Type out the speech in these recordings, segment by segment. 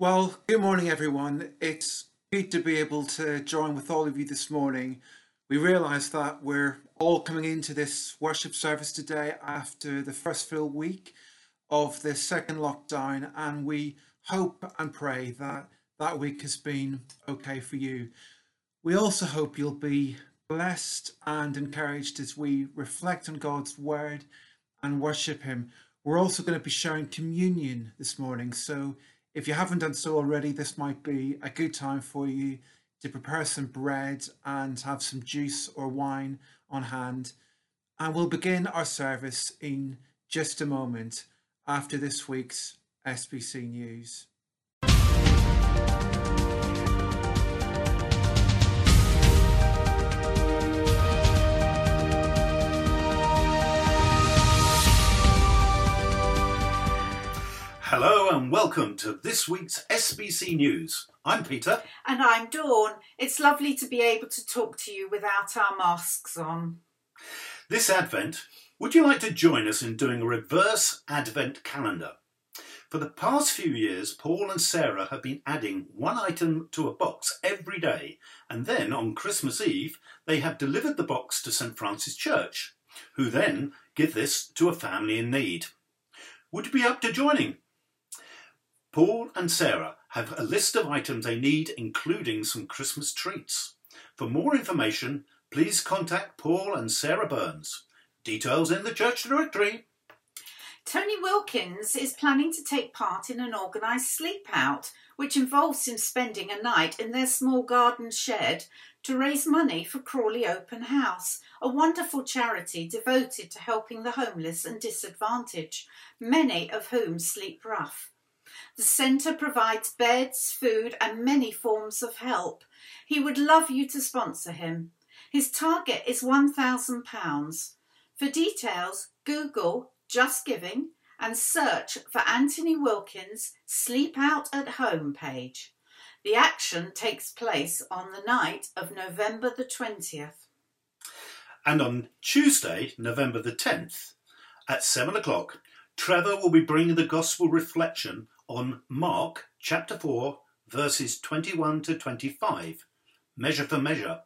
Well, good morning, everyone. It's great to be able to join with all of you this morning. We realise that we're all coming into this worship service today after the first full week of the second lockdown, and we hope and pray that that week has been okay for you. We also hope you'll be blessed and encouraged as we reflect on God's word and worship Him. We're also going to be sharing communion this morning. So if you haven't done so already, this might be a good time for you to prepare some bread and have some juice or wine on hand. And we'll begin our service in just a moment after this week's SBC News. Hello and welcome to this week's SBC News. I'm Peter. And I'm Dawn. It's lovely to be able to talk to you without our masks on. This Advent, would you like to join us in doing a reverse Advent calendar? For the past few years, Paul and Sarah have been adding one item to a box every day, and then on Christmas Eve, they have delivered the box to St Francis Church, who then give this to a family in need. Would you be up to joining? Paul and Sarah have a list of items they need, including some Christmas treats. For more information, please contact Paul and Sarah Burns. Details in the church directory. Tony Wilkins is planning to take part in an organised sleep out, which involves him spending a night in their small garden shed to raise money for Crawley Open House, a wonderful charity devoted to helping the homeless and disadvantaged, many of whom sleep rough. The centre provides beds, food, and many forms of help. He would love you to sponsor him. His target is £1,000. For details, Google Just Giving and search for Anthony Wilkins' Sleep Out at Home page. The action takes place on the night of November the 20th. And on Tuesday, November the 10th, at 7 o'clock, Trevor will be bringing the Gospel reflection on Mark chapter 4, verses 21 to 25, measure for measure.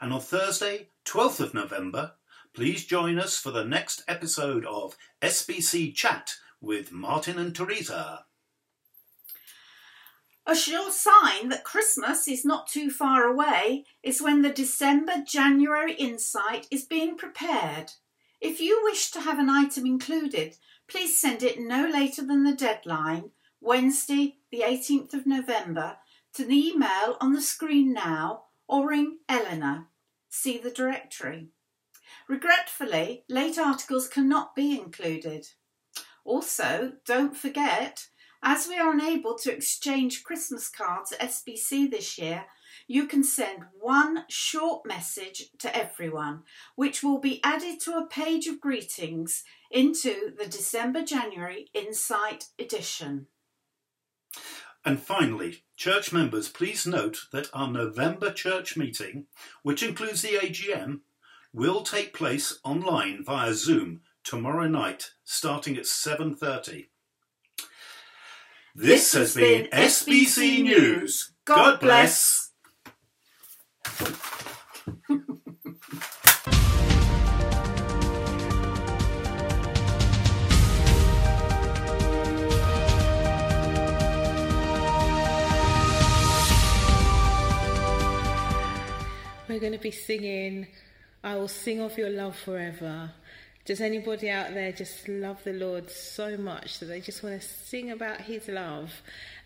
And on Thursday, 12th of November, please join us for the next episode of SBC Chat with Martin and Teresa. A sure sign that Christmas is not too far away is when the December January Insight is being prepared. If you wish to have an item included, please send it no later than the deadline Wednesday, the 18th of November, to the email on the screen now or ring Eleanor. See the directory. Regretfully, late articles cannot be included. Also, don't forget, as we are unable to exchange Christmas cards at SBC this year, you can send one short message to everyone, which will be added to a page of greetings into the December January Insight edition. And finally, church members, please note that our November church meeting, which includes the AGM, will take place online via Zoom tomorrow night starting at 7:30. This, has been SBC News. God bless. We're going to be singing, I will sing of your love forever. Does anybody out there just love the Lord so much that they just want to sing about his love?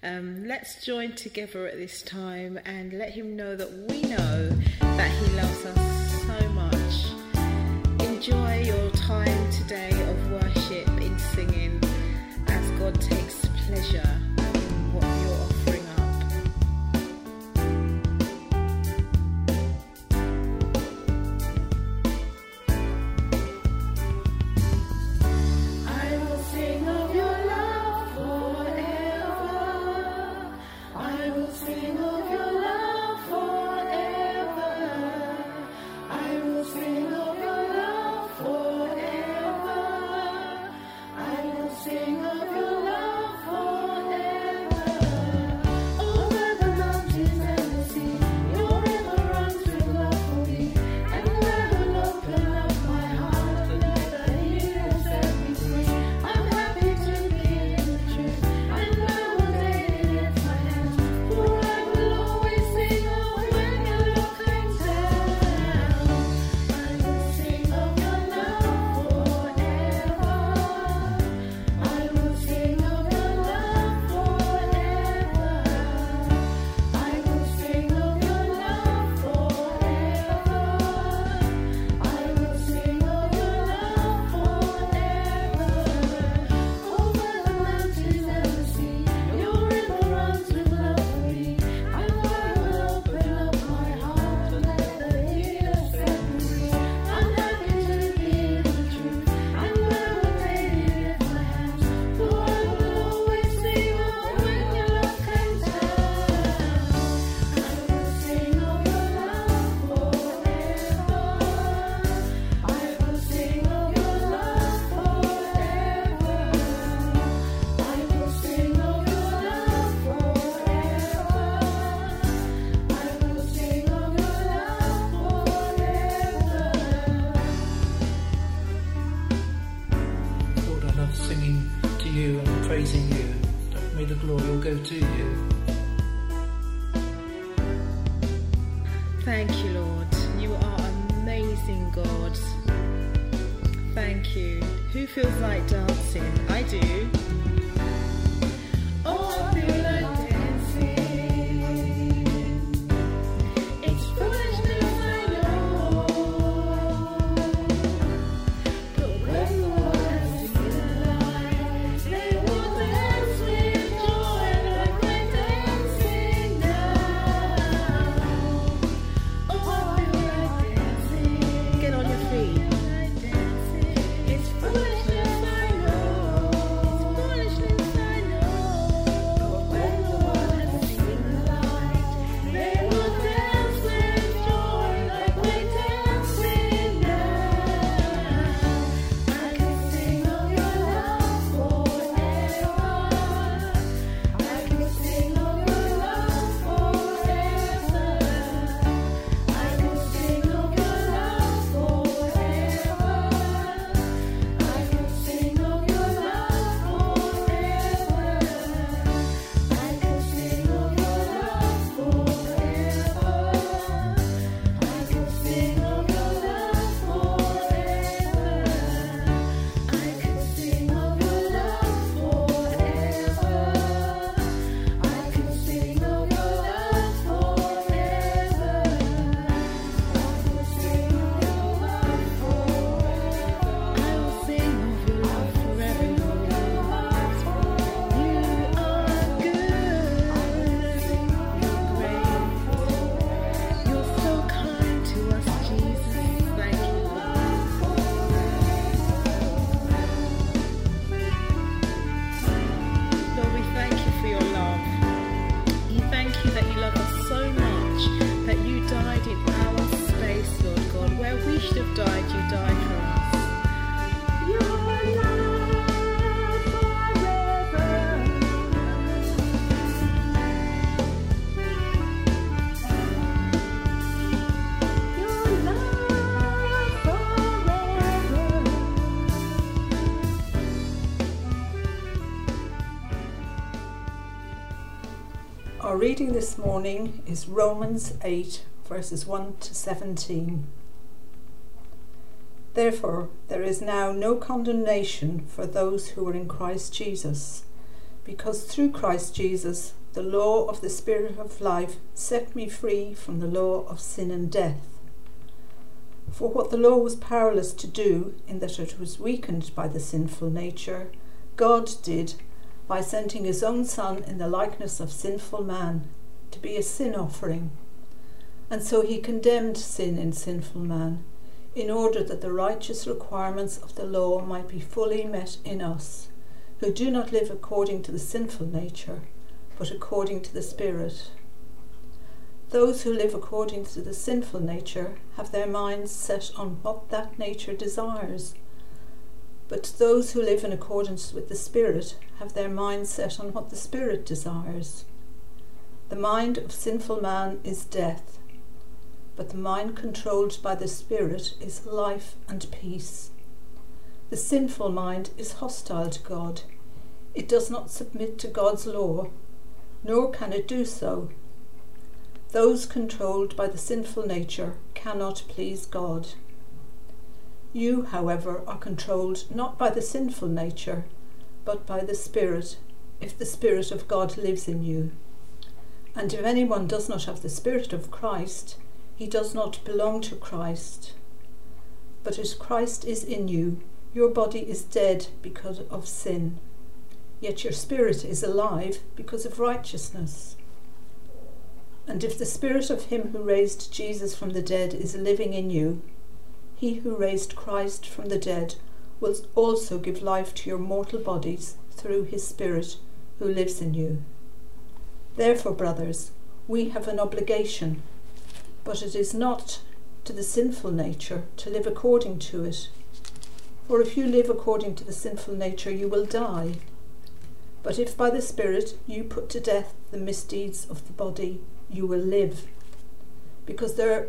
Um, let's join together at this time and let him know that we know that he loves us so much. Enjoy your time today of worship in singing as God takes pleasure. Reading this morning is Romans 8, verses 1 to 17. Therefore, there is now no condemnation for those who are in Christ Jesus, because through Christ Jesus, the law of the Spirit of life set me free from the law of sin and death. For what the law was powerless to do, in that it was weakened by the sinful nature, God did by sending his own Son in the likeness of sinful man to be a sin offering. And so he condemned sin in sinful man, in order that the righteous requirements of the law might be fully met in us, who do not live according to the sinful nature, but according to the Spirit. Those who live according to the sinful nature have their minds set on what that nature desires. But those who live in accordance with the Spirit have their mind set on what the Spirit desires. The mind of sinful man is death, but the mind controlled by the Spirit is life and peace. The sinful mind is hostile to God. It does not submit to God's law, nor can it do so. Those controlled by the sinful nature cannot please God. You, however, are controlled not by the sinful nature, but by the Spirit, if the Spirit of God lives in you. And if anyone does not have the Spirit of Christ, he does not belong to Christ. But as Christ is in you, your body is dead because of sin, yet your spirit is alive because of righteousness. And if the Spirit of Him who raised Jesus from the dead is living in you, he who raised Christ from the dead will also give life to your mortal bodies through his Spirit who lives in you. Therefore, brothers, we have an obligation, but it is not to the sinful nature to live according to it. For if you live according to the sinful nature, you will die. But if by the Spirit you put to death the misdeeds of the body, you will live. Because there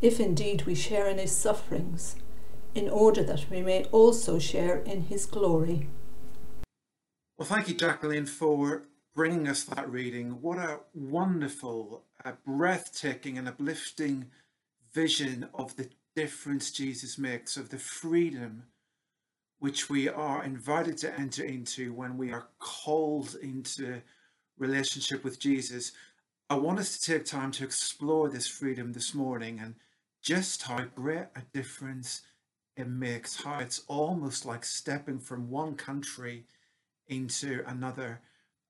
if indeed we share in His sufferings, in order that we may also share in His glory. Well, thank you, Jacqueline, for bringing us that reading. What a wonderful, uh, breathtaking, and uplifting vision of the difference Jesus makes, of the freedom which we are invited to enter into when we are called into relationship with Jesus. I want us to take time to explore this freedom this morning and just how great a difference it makes, how it's almost like stepping from one country into another.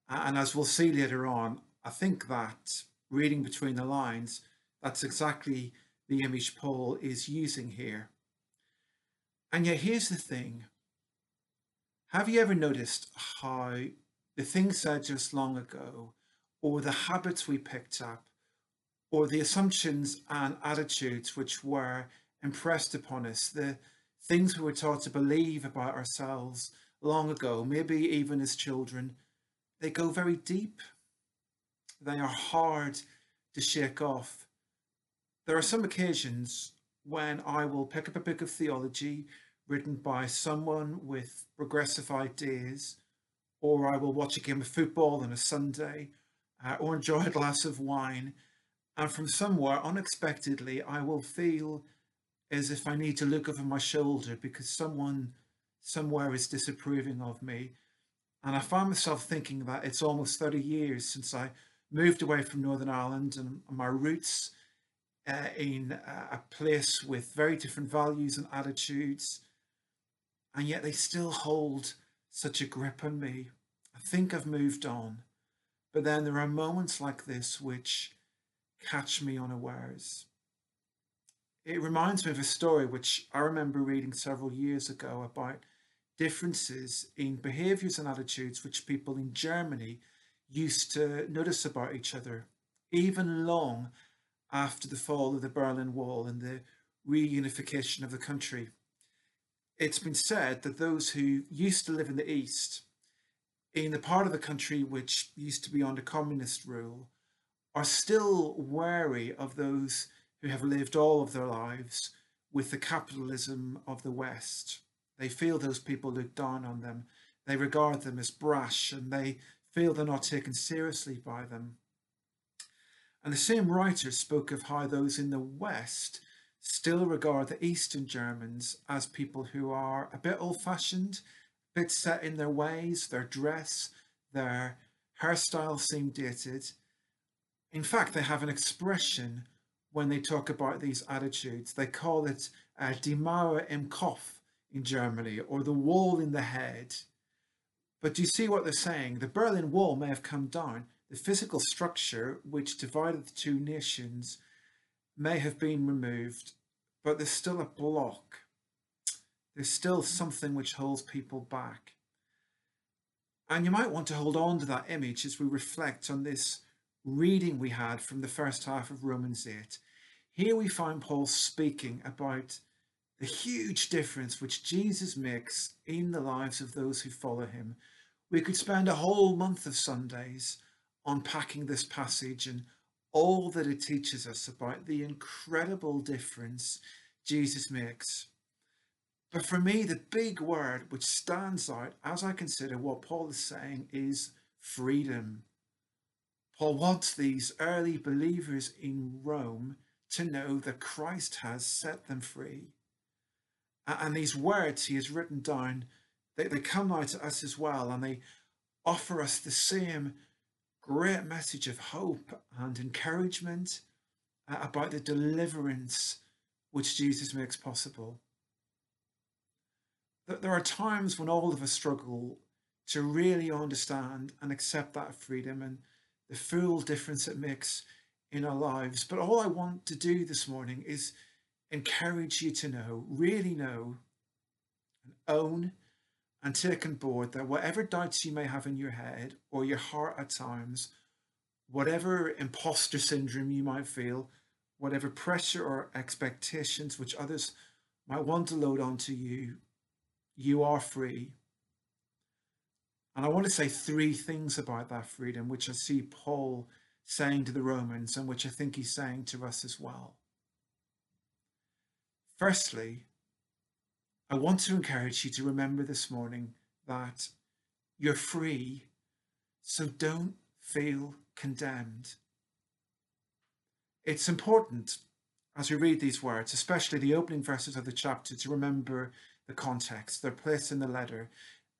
And as we'll see later on, I think that reading between the lines, that's exactly the image Paul is using here. And yet, here's the thing have you ever noticed how the things said just long ago, or the habits we picked up, or the assumptions and attitudes which were impressed upon us, the things we were taught to believe about ourselves long ago, maybe even as children, they go very deep. They are hard to shake off. There are some occasions when I will pick up a book of theology written by someone with progressive ideas, or I will watch a game of football on a Sunday, uh, or enjoy a glass of wine, and from somewhere unexpectedly I will feel as if I need to look over my shoulder because someone somewhere is disapproving of me. And I find myself thinking that it's almost 30 years since I moved away from Northern Ireland and my roots uh, in a place with very different values and attitudes, and yet they still hold such a grip on me. I think I've moved on, but then there are moments like this which catch me unawares. It reminds me of a story which I remember reading several years ago about differences in behaviours and attitudes which people in Germany used to notice about each other, even long after the fall of the Berlin Wall and the reunification of the country. It's been said that those who used to live in the East, in the part of the country which used to be under communist rule, are still wary of those who have lived all of their lives with the capitalism of the West. They feel those people look down on them. They regard them as brash and they feel they're not taken seriously by them. And the same writer spoke of how those in the West still regard the Eastern Germans as people who are a bit old fashioned, a bit set in their ways, their dress, their hairstyle seem dated. In fact, they have an expression when they talk about these attitudes. They call it uh, Die Mauer im Kopf in Germany, or the wall in the head. But do you see what they're saying? The Berlin Wall may have come down, the physical structure which divided the two nations may have been removed, but there's still a block. There's still something which holds people back. And you might want to hold on to that image as we reflect on this reading we had from the first half of Romans 8. Here we find Paul speaking about the huge difference which Jesus makes in the lives of those who follow him. We could spend a whole month of Sundays unpacking this passage and all that it teaches us about the incredible difference Jesus makes. But for me, the big word which stands out as I consider what Paul is saying is freedom. Paul wants these early believers in Rome to know that Christ has set them free. And these words he has written down, they, they come now to us as well, and they offer us the same great message of hope and encouragement uh, about the deliverance which Jesus makes possible. That there are times when all of us struggle to really understand and accept that freedom and the full difference it makes in our lives. But all I want to do this morning is encourage you to know, really know, and own and take on board that whatever doubts you may have in your head or your heart at times, whatever imposter syndrome you might feel, whatever pressure or expectations which others might want to load onto you, you are free. And I want to say three things about that freedom, which I see Paul saying to the Romans and which I think he's saying to us as well. Firstly, I want to encourage you to remember this morning that you're free, so don't feel condemned. It's important as we read these words, especially the opening verses of the chapter, to remember the context, their place in the letter,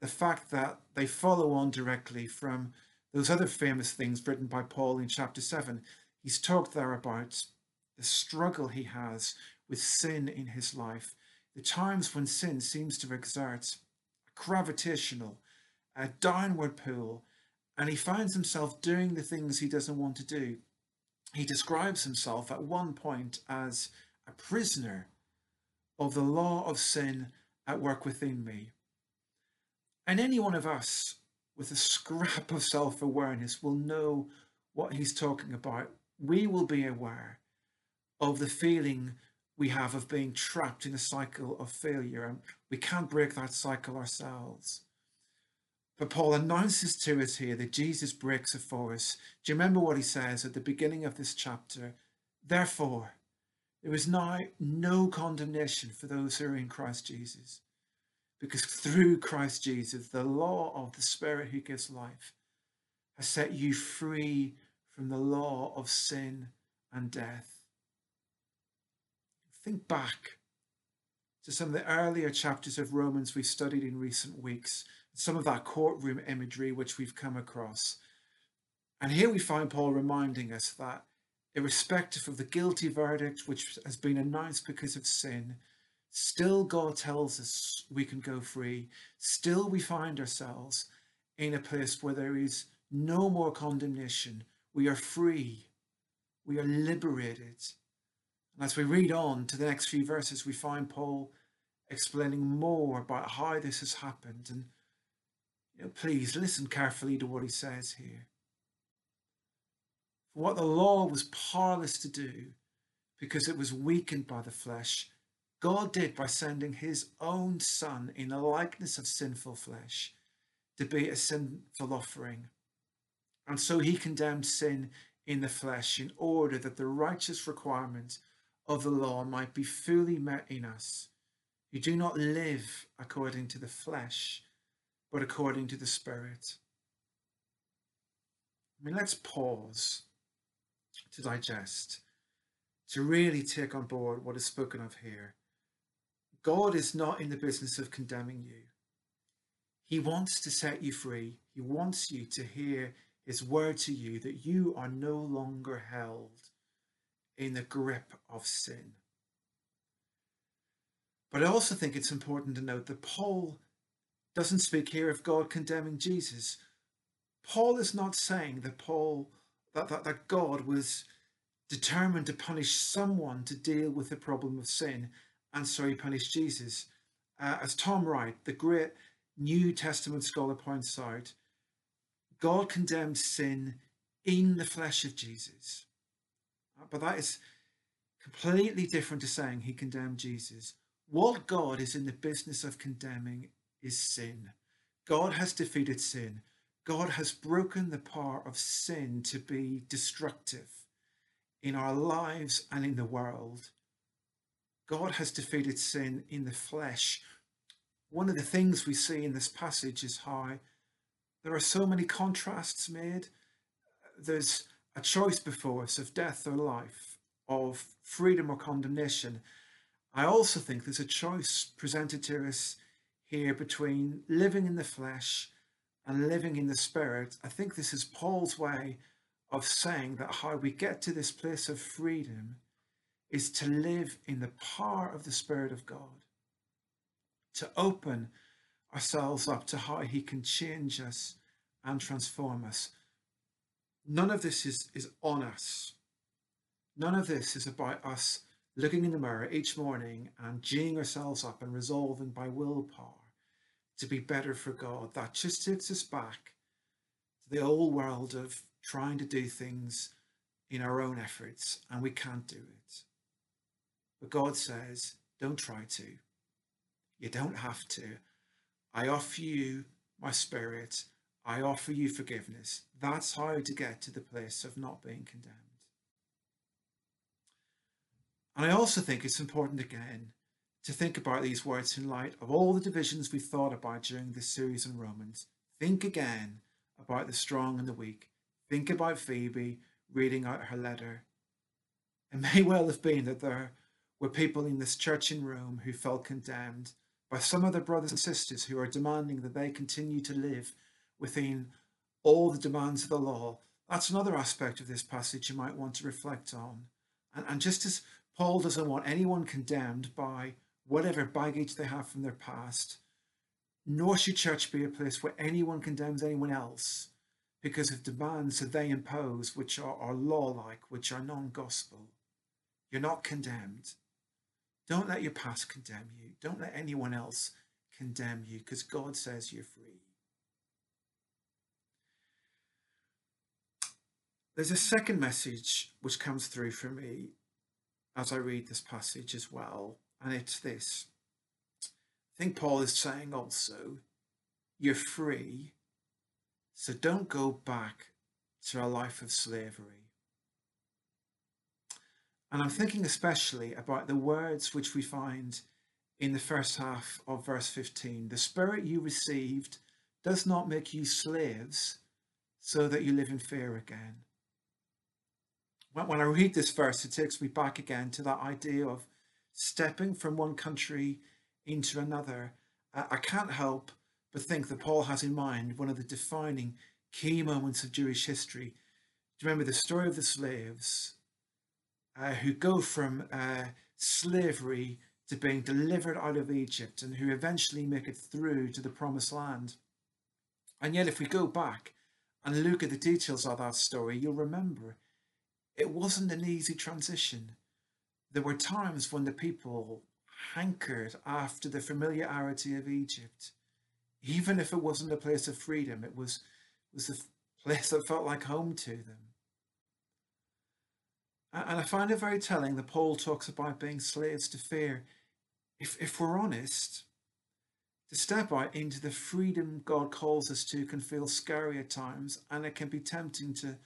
the fact that they follow on directly from those other famous things written by Paul in chapter 7. He's talked there about the struggle he has with sin in his life, the times when sin seems to exert a gravitational, a downward pull, and he finds himself doing the things he doesn't want to do. He describes himself at one point as a prisoner of the law of sin at work within me. And any one of us with a scrap of self awareness will know what he's talking about. We will be aware of the feeling we have of being trapped in a cycle of failure, and we can't break that cycle ourselves. But Paul announces to us here that Jesus breaks it for us. Do you remember what he says at the beginning of this chapter? Therefore, there is now no condemnation for those who are in Christ Jesus. Because through Christ Jesus, the law of the Spirit who gives life has set you free from the law of sin and death. Think back to some of the earlier chapters of Romans we've studied in recent weeks, some of that courtroom imagery which we've come across. And here we find Paul reminding us that, irrespective of the guilty verdict which has been announced because of sin, Still, God tells us we can go free. Still, we find ourselves in a place where there is no more condemnation. We are free. We are liberated. And as we read on to the next few verses, we find Paul explaining more about how this has happened. And you know, please listen carefully to what he says here. For what the law was powerless to do, because it was weakened by the flesh, God did by sending his own Son in the likeness of sinful flesh to be a sinful offering. And so he condemned sin in the flesh in order that the righteous requirement of the law might be fully met in us who do not live according to the flesh, but according to the Spirit. I mean, let's pause to digest, to really take on board what is spoken of here. God is not in the business of condemning you. He wants to set you free. He wants you to hear his word to you that you are no longer held in the grip of sin. But I also think it's important to note that Paul doesn't speak here of God condemning Jesus. Paul is not saying that Paul that, that, that God was determined to punish someone to deal with the problem of sin and so he punished Jesus. Uh, as Tom Wright, the great New Testament scholar, points out, God condemned sin in the flesh of Jesus. Uh, but that is completely different to saying he condemned Jesus. What God is in the business of condemning is sin. God has defeated sin. God has broken the power of sin to be destructive in our lives and in the world. God has defeated sin in the flesh. One of the things we see in this passage is how there are so many contrasts made. There's a choice before us of death or life, of freedom or condemnation. I also think there's a choice presented to us here between living in the flesh and living in the spirit. I think this is Paul's way of saying that how we get to this place of freedom is to live in the power of the Spirit of God, to open ourselves up to how He can change us and transform us. None of this is, is on us. None of this is about us looking in the mirror each morning and geeing ourselves up and resolving by willpower to be better for God. That just takes us back to the old world of trying to do things in our own efforts, and we can't do it. But God says, don't try to. You don't have to. I offer you my spirit. I offer you forgiveness. That's how to get to the place of not being condemned. And I also think it's important again to think about these words in light of all the divisions we've thought about during this series in Romans. Think again about the strong and the weak. Think about Phoebe reading out her letter. It may well have been that there were people in this church in Rome who felt condemned by some of their brothers and sisters who are demanding that they continue to live within all the demands of the law. That's another aspect of this passage you might want to reflect on. And, and just as Paul doesn't want anyone condemned by whatever baggage they have from their past, nor should church be a place where anyone condemns anyone else because of demands that they impose which are, are law like, which are non gospel. You're not condemned. Don't let your past condemn you. Don't let anyone else condemn you because God says you're free. There's a second message which comes through for me as I read this passage as well, and it's this. I think Paul is saying also, you're free, so don't go back to a life of slavery. And I'm thinking especially about the words which we find in the first half of verse 15. The spirit you received does not make you slaves so that you live in fear again. When I read this verse, it takes me back again to that idea of stepping from one country into another. I can't help but think that Paul has in mind one of the defining key moments of Jewish history. Do you remember the story of the slaves uh, who go from uh, slavery to being delivered out of Egypt and who eventually make it through to the promised land. And yet, if we go back and look at the details of that story, you'll remember it wasn't an easy transition. There were times when the people hankered after the familiarity of Egypt. Even if it wasn't a place of freedom, it was, was a place that felt like home to them. And I find it very telling that Paul talks about being slaves to fear. If, if we're honest, to step out into the freedom God calls us to can feel scary at times, and it can be tempting to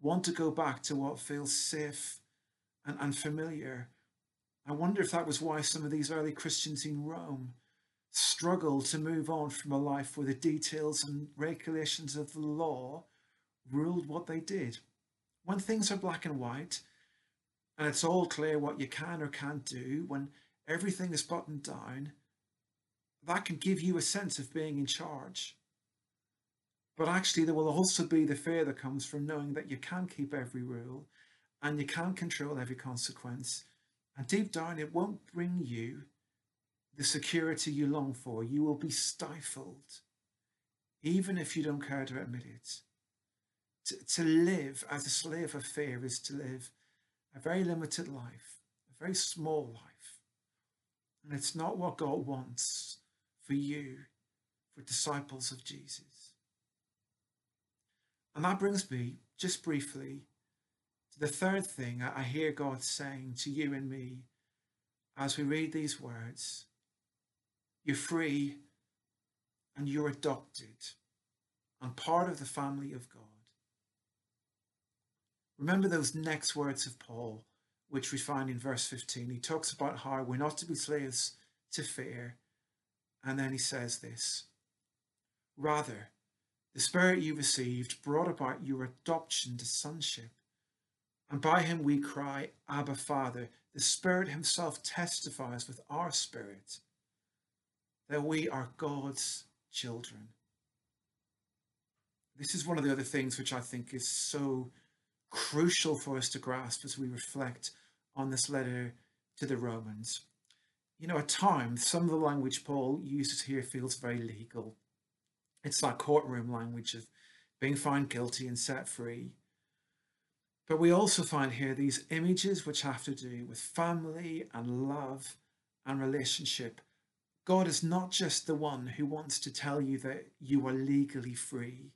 want to go back to what feels safe and, and familiar. I wonder if that was why some of these early Christians in Rome struggled to move on from a life where the details and regulations of the law ruled what they did. When things are black and white, and it's all clear what you can or can't do when everything is buttoned down, that can give you a sense of being in charge. But actually, there will also be the fear that comes from knowing that you can't keep every rule and you can't control every consequence. And deep down, it won't bring you the security you long for. You will be stifled, even if you don't care to admit it. To, to live as a slave of fear is to live a very limited life, a very small life. And it's not what God wants for you, for disciples of Jesus. And that brings me, just briefly, to the third thing I hear God saying to you and me as we read these words. You're free and you're adopted and part of the family of God. Remember those next words of Paul, which we find in verse 15. He talks about how we're not to be slaves to fear. And then he says this Rather, the Spirit you received brought about your adoption to sonship. And by him we cry, Abba, Father. The Spirit himself testifies with our spirit that we are God's children. This is one of the other things which I think is so crucial for us to grasp as we reflect on this letter to the Romans. You know, at times, some of the language Paul uses here feels very legal. It's like courtroom language of being found guilty and set free. But we also find here these images which have to do with family and love and relationship. God is not just the one who wants to tell you that you are legally free.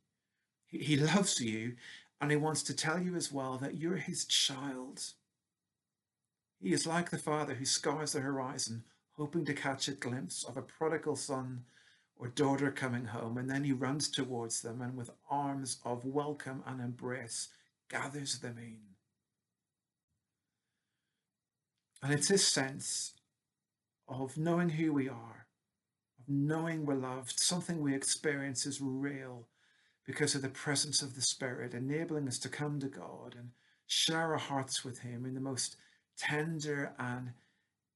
He, loves you and he wants to tell you as well that you're his child. He is like the father who scours the horizon, hoping to catch a glimpse of a prodigal son or daughter coming home, and then he runs towards them and with arms of welcome and embrace gathers them in. And it's this sense of knowing who we are, of knowing we're loved, something we experience is real because of the presence of the Spirit, enabling us to come to God and share our hearts with Him in the most tender and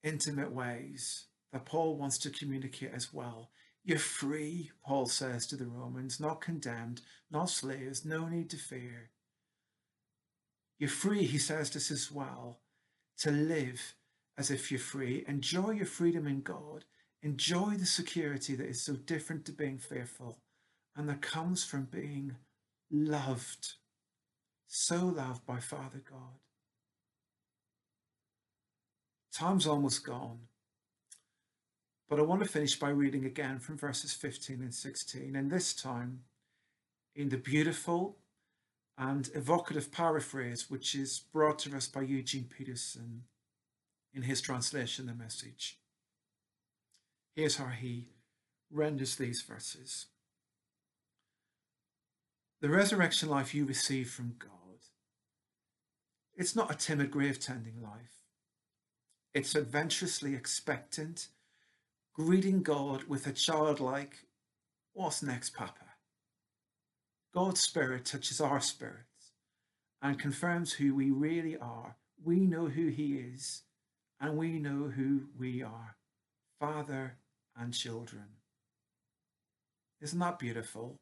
intimate ways that Paul wants to communicate as well. You're free, Paul says to the Romans, not condemned, not slaves, no need to fear. You're free, he says to us as well, to live as if you're free. Enjoy your freedom in God. Enjoy the security that is so different to being fearful and that comes from being loved, so loved by Father God. Time's almost gone. But I want to finish by reading again from verses 15 and 16, and this time in the beautiful and evocative paraphrase which is brought to us by Eugene Peterson in his translation, The Message. Here's how he renders these verses The resurrection life you receive from God, it's not a timid grave tending life. It's adventurously expectant, greeting God with a childlike, What's next, Papa? God's Spirit touches our spirits and confirms who we really are. We know who He is, and we know who we are Father and children. Isn't that beautiful?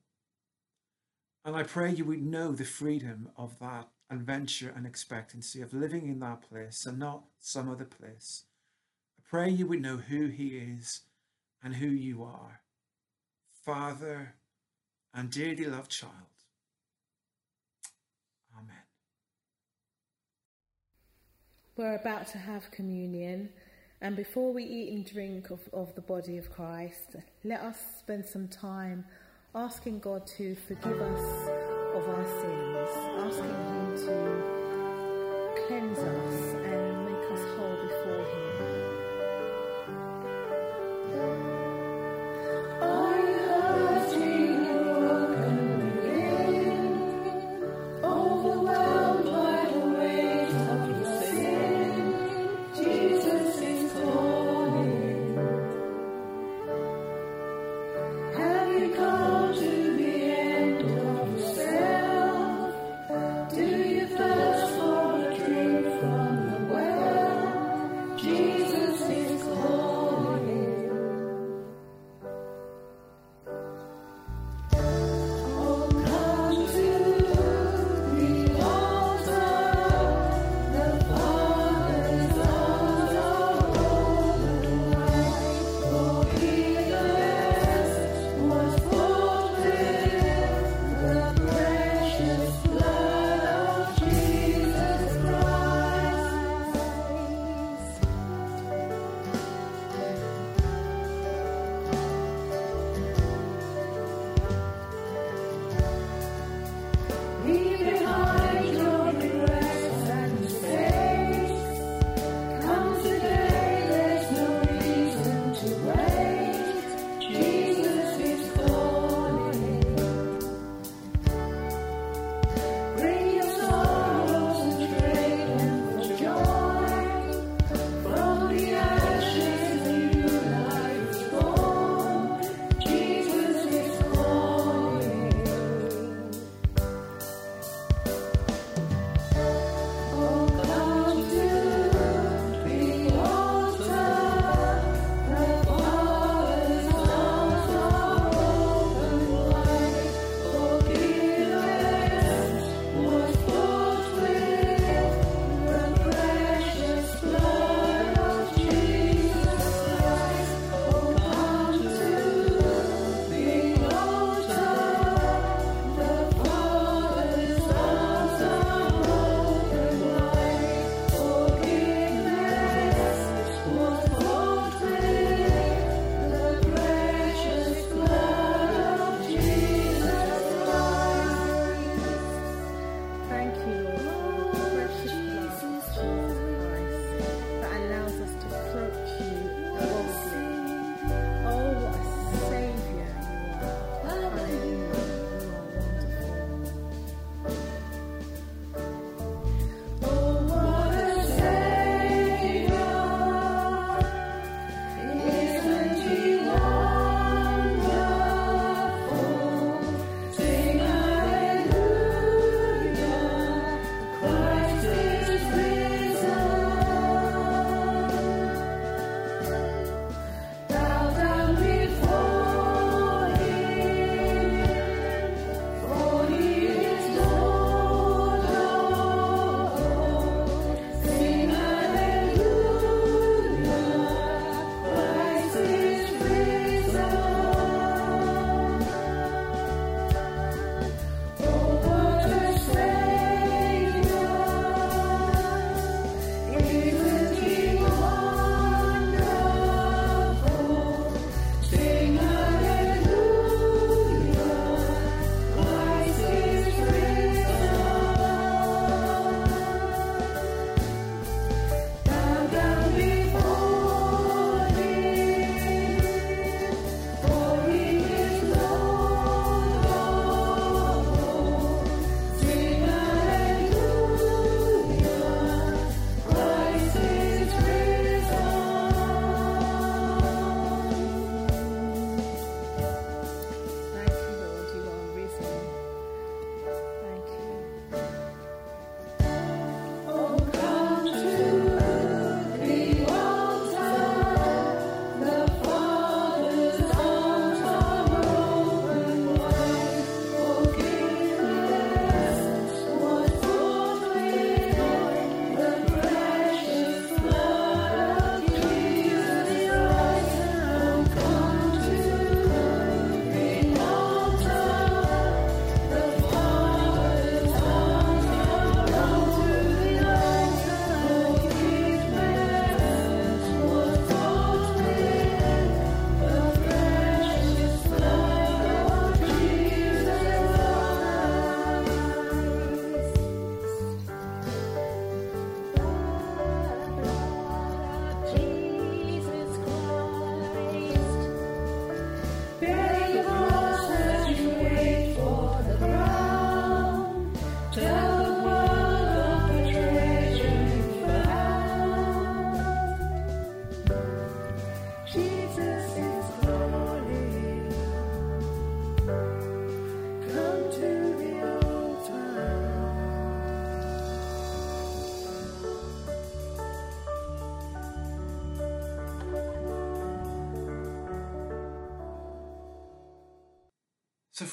And I pray you would know the freedom of that adventure and expectancy of living in that place and not some other place. I pray you would know who He is and who you are. Father and dearly loved child. Amen. We're about to have communion, and before we eat and drink of, of the body of Christ, let us spend some time asking God to forgive us of our sins, asking Him to cleanse us and make us whole before Him.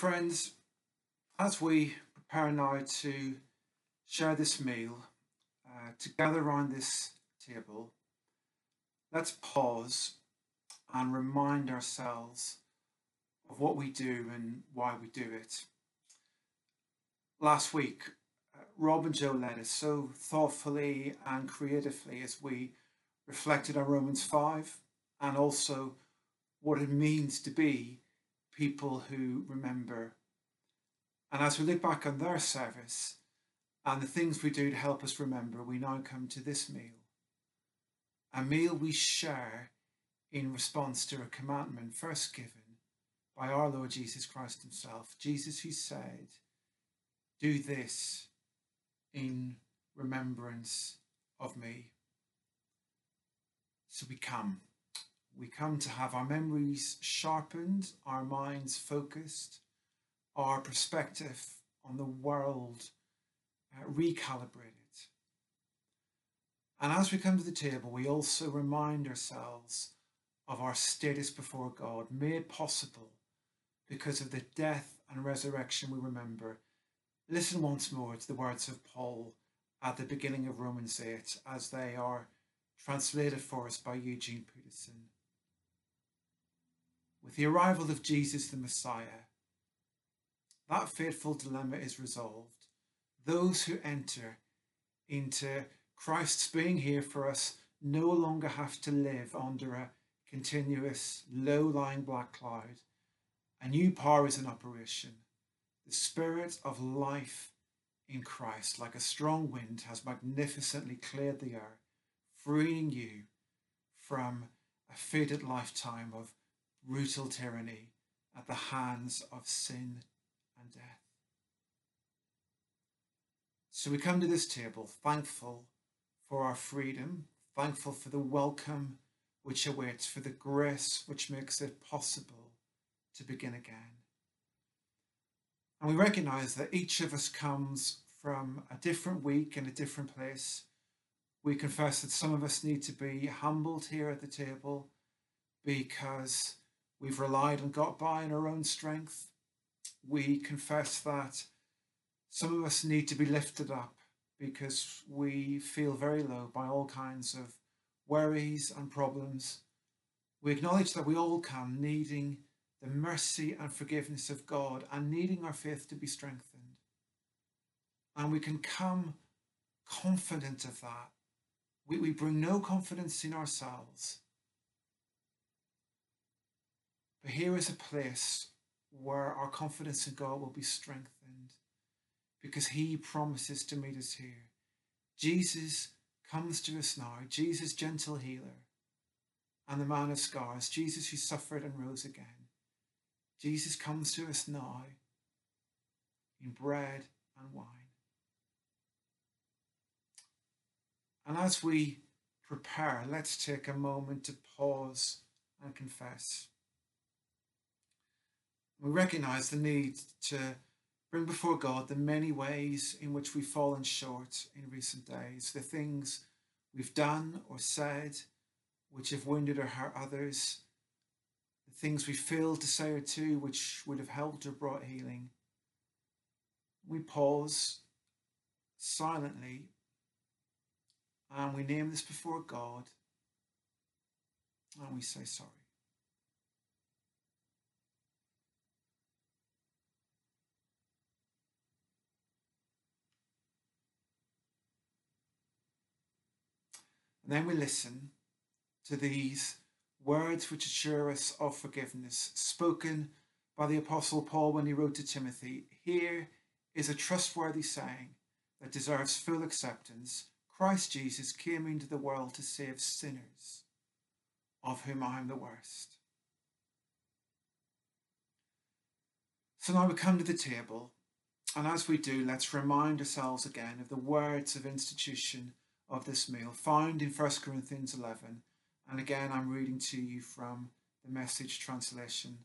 Friends, as we prepare now to share this meal, uh, to gather around this table, let's pause and remind ourselves of what we do and why we do it. Last week, uh, Rob and Joe led us so thoughtfully and creatively as we reflected on Romans 5 and also what it means to be people who remember. And as we look back on their service and the things we do to help us remember, we now come to this meal. A meal we share in response to a commandment first given by our Lord Jesus Christ Himself. Jesus, who said, Do this in remembrance of me. So we come. We come to have our memories sharpened, our minds focused, our perspective on the world uh, recalibrated. And as we come to the table, we also remind ourselves of our status before God, made possible because of the death and resurrection we remember. Listen once more to the words of Paul at the beginning of Romans 8 as they are translated for us by Eugene Peterson. With the arrival of Jesus the Messiah, that fateful dilemma is resolved. Those who enter into Christ's being here for us no longer have to live under a continuous, low lying black cloud. A new power is in operation. The spirit of life in Christ, like a strong wind, has magnificently cleared the air, freeing you from a faded lifetime of brutal tyranny at the hands of sin and death. So we come to this table thankful for our freedom, thankful for the welcome which awaits, for the grace which makes it possible to begin again. And we recognize that each of us comes from a different week in a different place. We confess that some of us need to be humbled here at the table because we've relied and got by in our own strength. We confess that some of us need to be lifted up because we feel very low by all kinds of worries and problems. We acknowledge that we all come needing the mercy and forgiveness of God and needing our faith to be strengthened. And we can come confident of that. We, we bring no confidence in ourselves. But here is a place where our confidence in God will be strengthened because he promises to meet us here. Jesus comes to us now, Jesus, gentle healer, and the man of scars, Jesus who suffered and rose again. Jesus comes to us now in bread and wine. And as we prepare, let's take a moment to pause and confess. We recognize the need to bring before God the many ways in which we've fallen short in recent days, the things we've done or said which have wounded or hurt others, the things we failed to say or do which would have helped or brought healing. We pause silently and we name this before God and we say sorry. And then we listen to these words which assure us of forgiveness, spoken by the Apostle Paul when he wrote to Timothy. Here is a trustworthy saying that deserves full acceptance. Christ Jesus came into the world to save sinners, of whom I am the worst. So now we come to the table, and as we do, let's remind ourselves again of the words of institution of this meal, found in 1 Corinthians 11. And again, I'm reading to you from the message translation.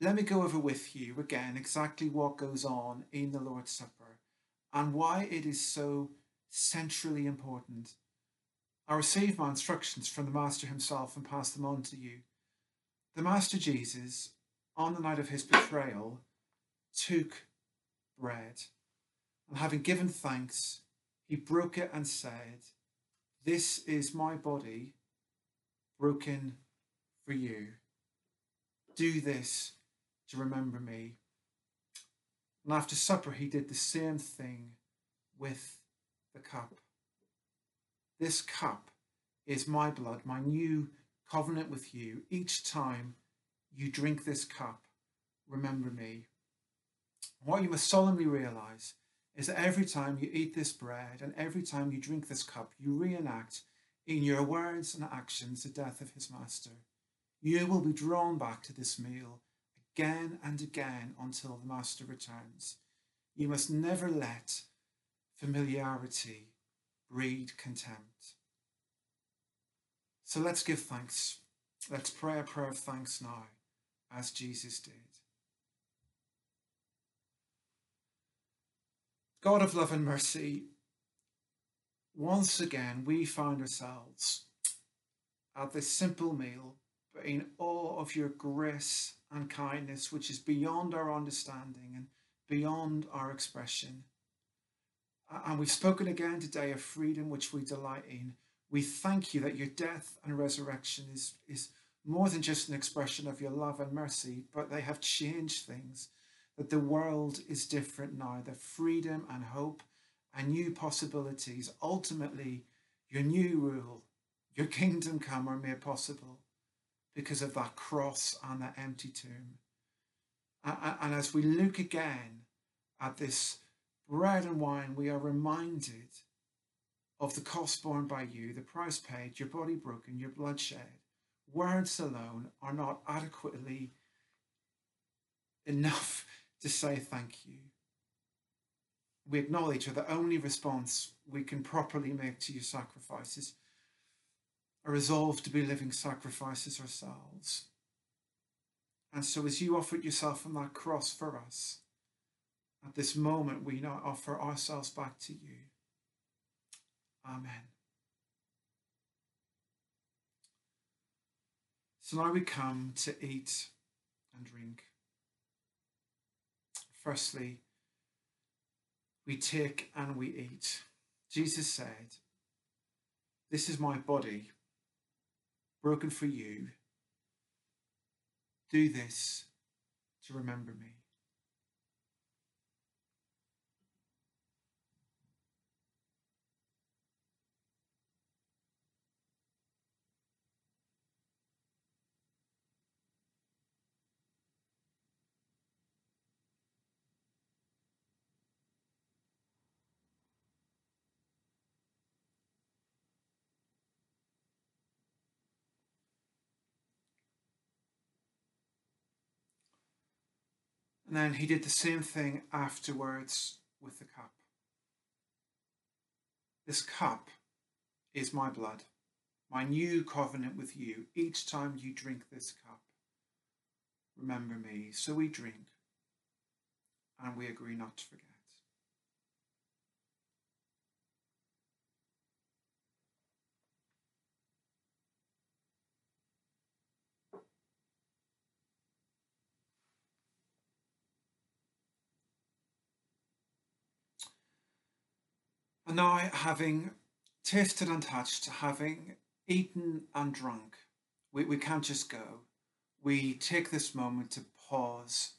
Let me go over with you again exactly what goes on in the Lord's Supper and why it is so centrally important. I received my instructions from the Master himself and passed them on to you. The Master Jesus, on the night of his betrayal, took bread. And having given thanks, he broke it and said, This is my body broken for you. Do this to remember me. And after supper, he did the same thing with the cup. This cup is my blood, my new covenant with you. Each time you drink this cup, remember me. What you must solemnly realize is that every time you eat this bread and every time you drink this cup, you reenact in your words and actions the death of his master. You will be drawn back to this meal again and again until the master returns. You must never let familiarity breed contempt. So let's give thanks. Let's pray a prayer of thanks now, as Jesus did. God of love and mercy, once again we find ourselves at this simple meal, but in awe of your grace and kindness, which is beyond our understanding and beyond our expression. And we've spoken again today of freedom, which we delight in. We thank you that your death and resurrection is, is more than just an expression of your love and mercy, but they have changed things that the world is different now, that freedom and hope and new possibilities, ultimately, your new rule, your kingdom come are made possible because of that cross and that empty tomb. And as we look again at this bread and wine, we are reminded of the cost borne by you, the price paid, your body broken, your blood shed. Words alone are not adequately enough to say thank you. We acknowledge that the only response we can properly make to your sacrifices a resolve to be living sacrifices ourselves. And so, as you offered yourself on that cross for us, at this moment we now offer ourselves back to you. Amen. So now we come to eat and drink. Firstly, we take and we eat. Jesus said, This is my body broken for you. Do this to remember me. And then he did the same thing afterwards with the cup. This cup is my blood, my new covenant with you. Each time you drink this cup, remember me. So we drink and we agree not to forget. And now, having tasted and touched, having eaten and drunk, we, we can't just go. We take this moment to pause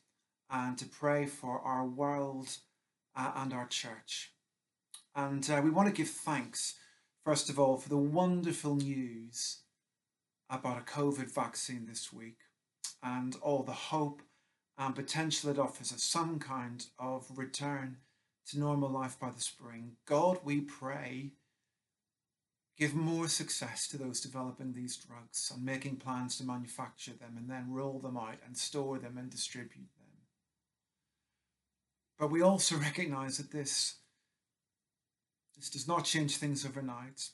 and to pray for our world uh, and our church. And uh, we want to give thanks, first of all, for the wonderful news about a COVID vaccine this week and all the hope and potential it offers of some kind of return to normal life by the spring. God, we pray, give more success to those developing these drugs and making plans to manufacture them and then roll them out and store them and distribute them. But we also recognize that this, this does not change things overnight.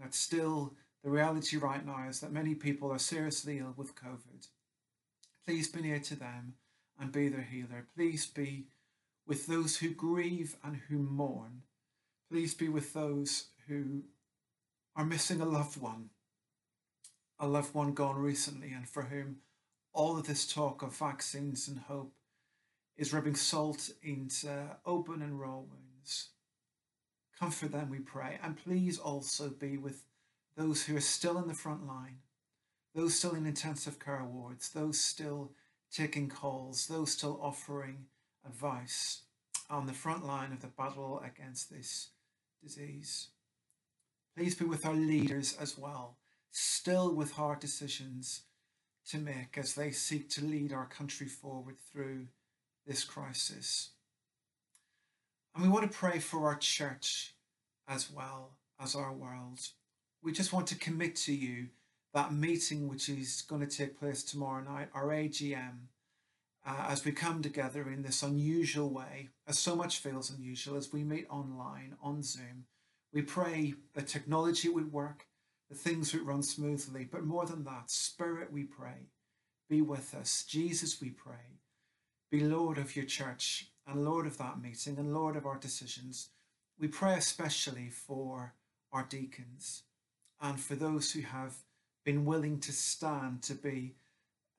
That still the reality right now is that many people are seriously ill with COVID. Please be near to them and be their healer. Please be with those who grieve and who mourn. Please be with those who are missing a loved one, a loved one gone recently, and for whom all of this talk of vaccines and hope is rubbing salt into open and raw wounds. Comfort them, we pray, and please also be with those who are still in the front line, those still in intensive care wards, those still taking calls, those still offering advice on the front line of the battle against this disease. Please be with our leaders as well, still with hard decisions to make as they seek to lead our country forward through this crisis. And we want to pray for our church as well as our world. We just want to commit to you that meeting which is going to take place tomorrow night, our AGM, uh, as we come together in this unusual way, as so much feels unusual as we meet online on Zoom. We pray that technology would work, that things would run smoothly, but more than that, Spirit, we pray, be with us. Jesus, we pray, be Lord of your church and Lord of that meeting and Lord of our decisions. We pray especially for our deacons and for those who have been willing to stand to be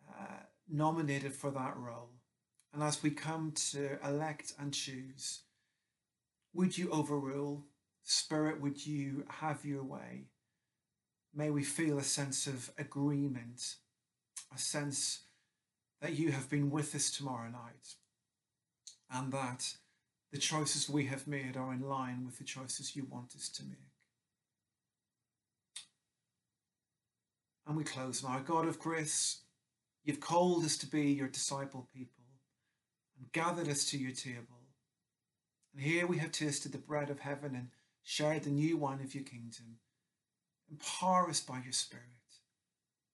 uh, nominated for that role. And as we come to elect and choose, would you overrule? Spirit, would you have your way? May we feel a sense of agreement, a sense that you have been with us tomorrow night, and that the choices we have made are in line with the choices you want us to make. And we close now. God of grace, you've called us to be your disciple people and gathered us to your table. And here we have tasted the bread of heaven and shared the new wine of your kingdom. Empower us by your Spirit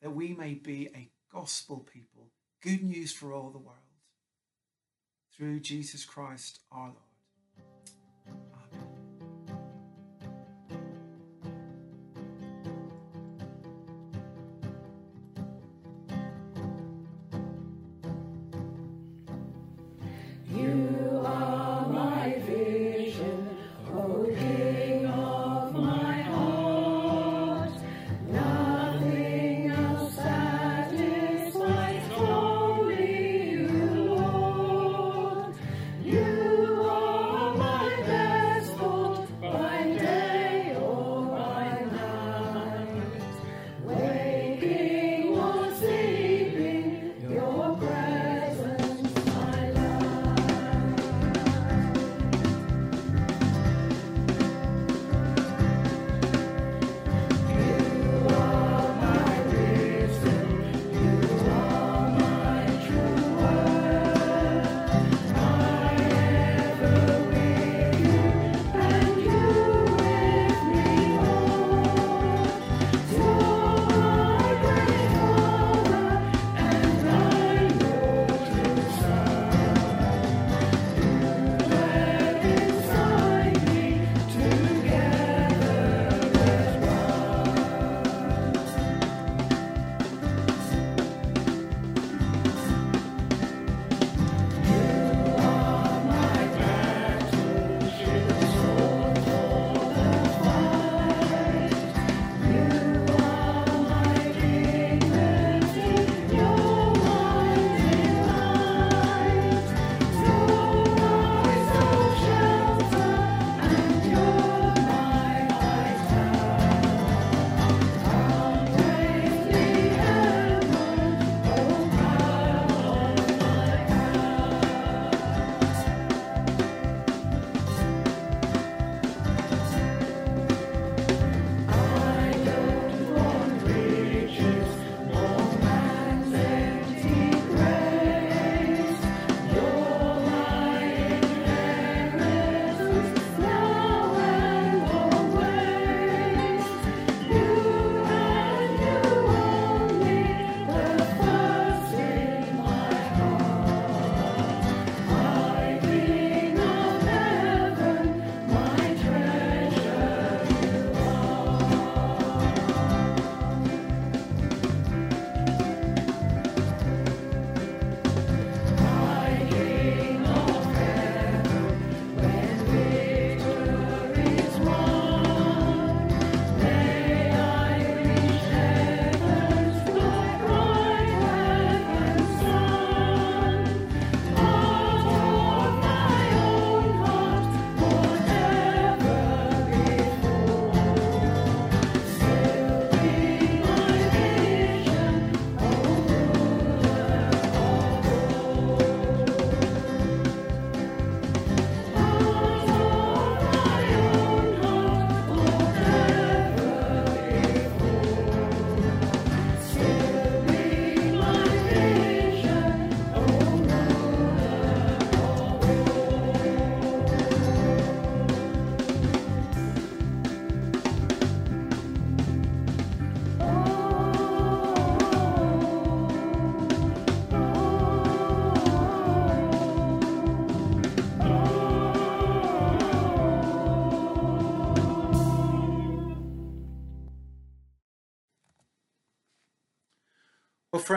that we may be a gospel people, good news for all the world. Through Jesus Christ our Lord.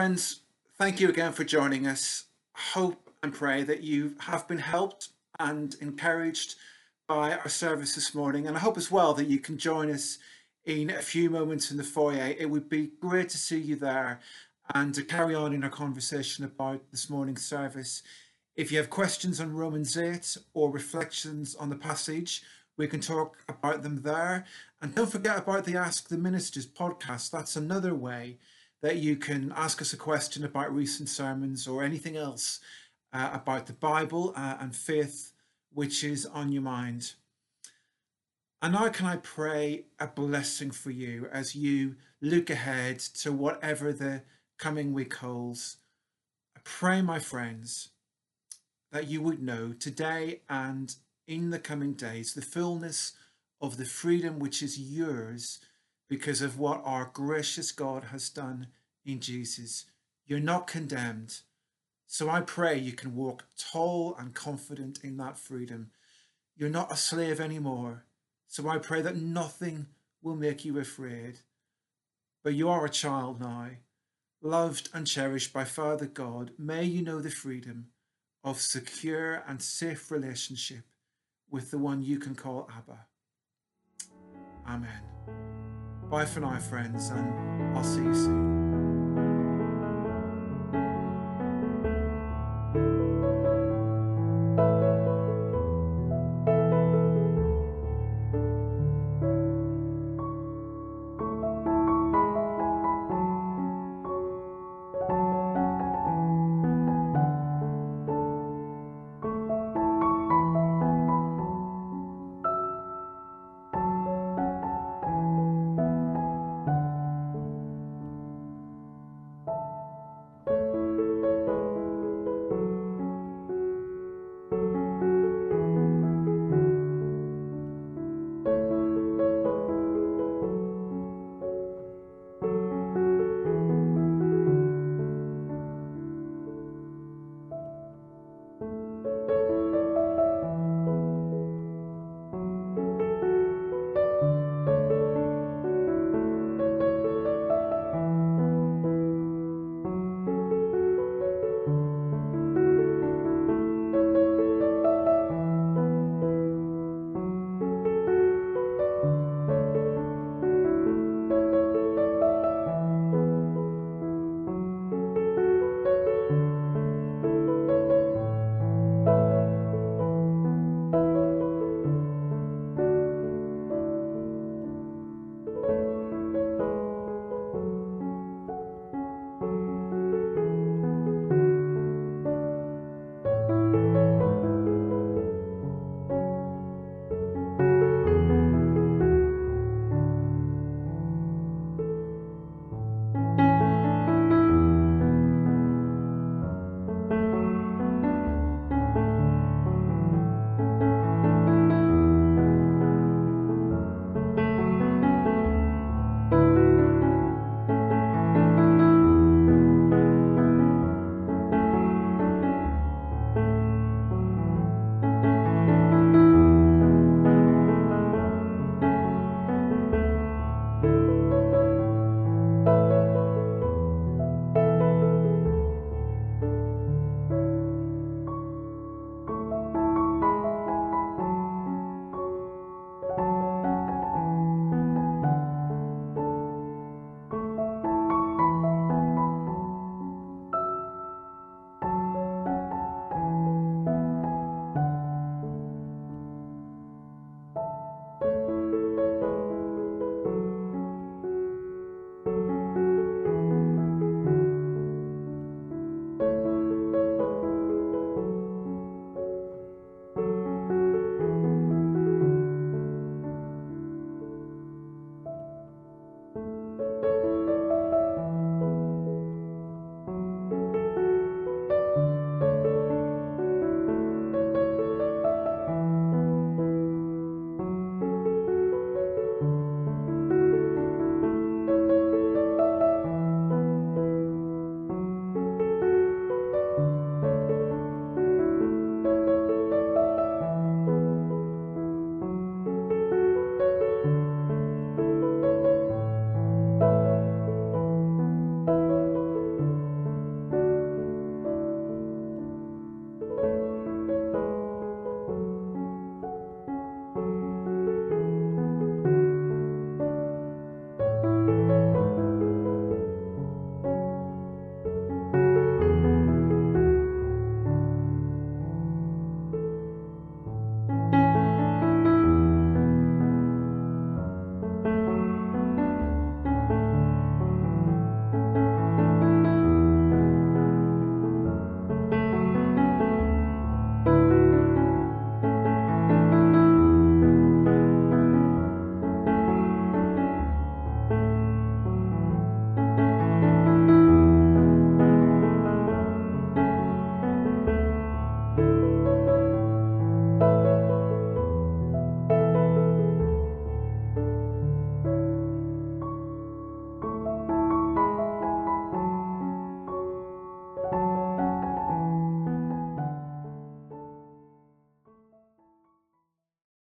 Friends, thank you again for joining us. Hope and pray that you have been helped and encouraged by our service this morning. And I hope as well that you can join us in a few moments in the foyer. It would be great to see you there and to carry on in our conversation about this morning's service. If you have questions on Romans 8 or reflections on the passage, we can talk about them there. And don't forget about the Ask the Ministers podcast. That's another way that you can ask us a question about recent sermons or anything else uh, about the Bible uh, and faith which is on your mind. And now, can I pray a blessing for you as you look ahead to whatever the coming week holds? I pray, my friends, that you would know today and in the coming days the fullness of the freedom which is yours because of what our gracious God has done in Jesus. You're not condemned. So I pray you can walk tall and confident in that freedom. You're not a slave anymore. So I pray that nothing will make you afraid. But you are a child now, loved and cherished by Father God. May you know the freedom of secure and safe relationship with the one you can call Abba. Amen. Bye for now, friends, and I'll see you soon.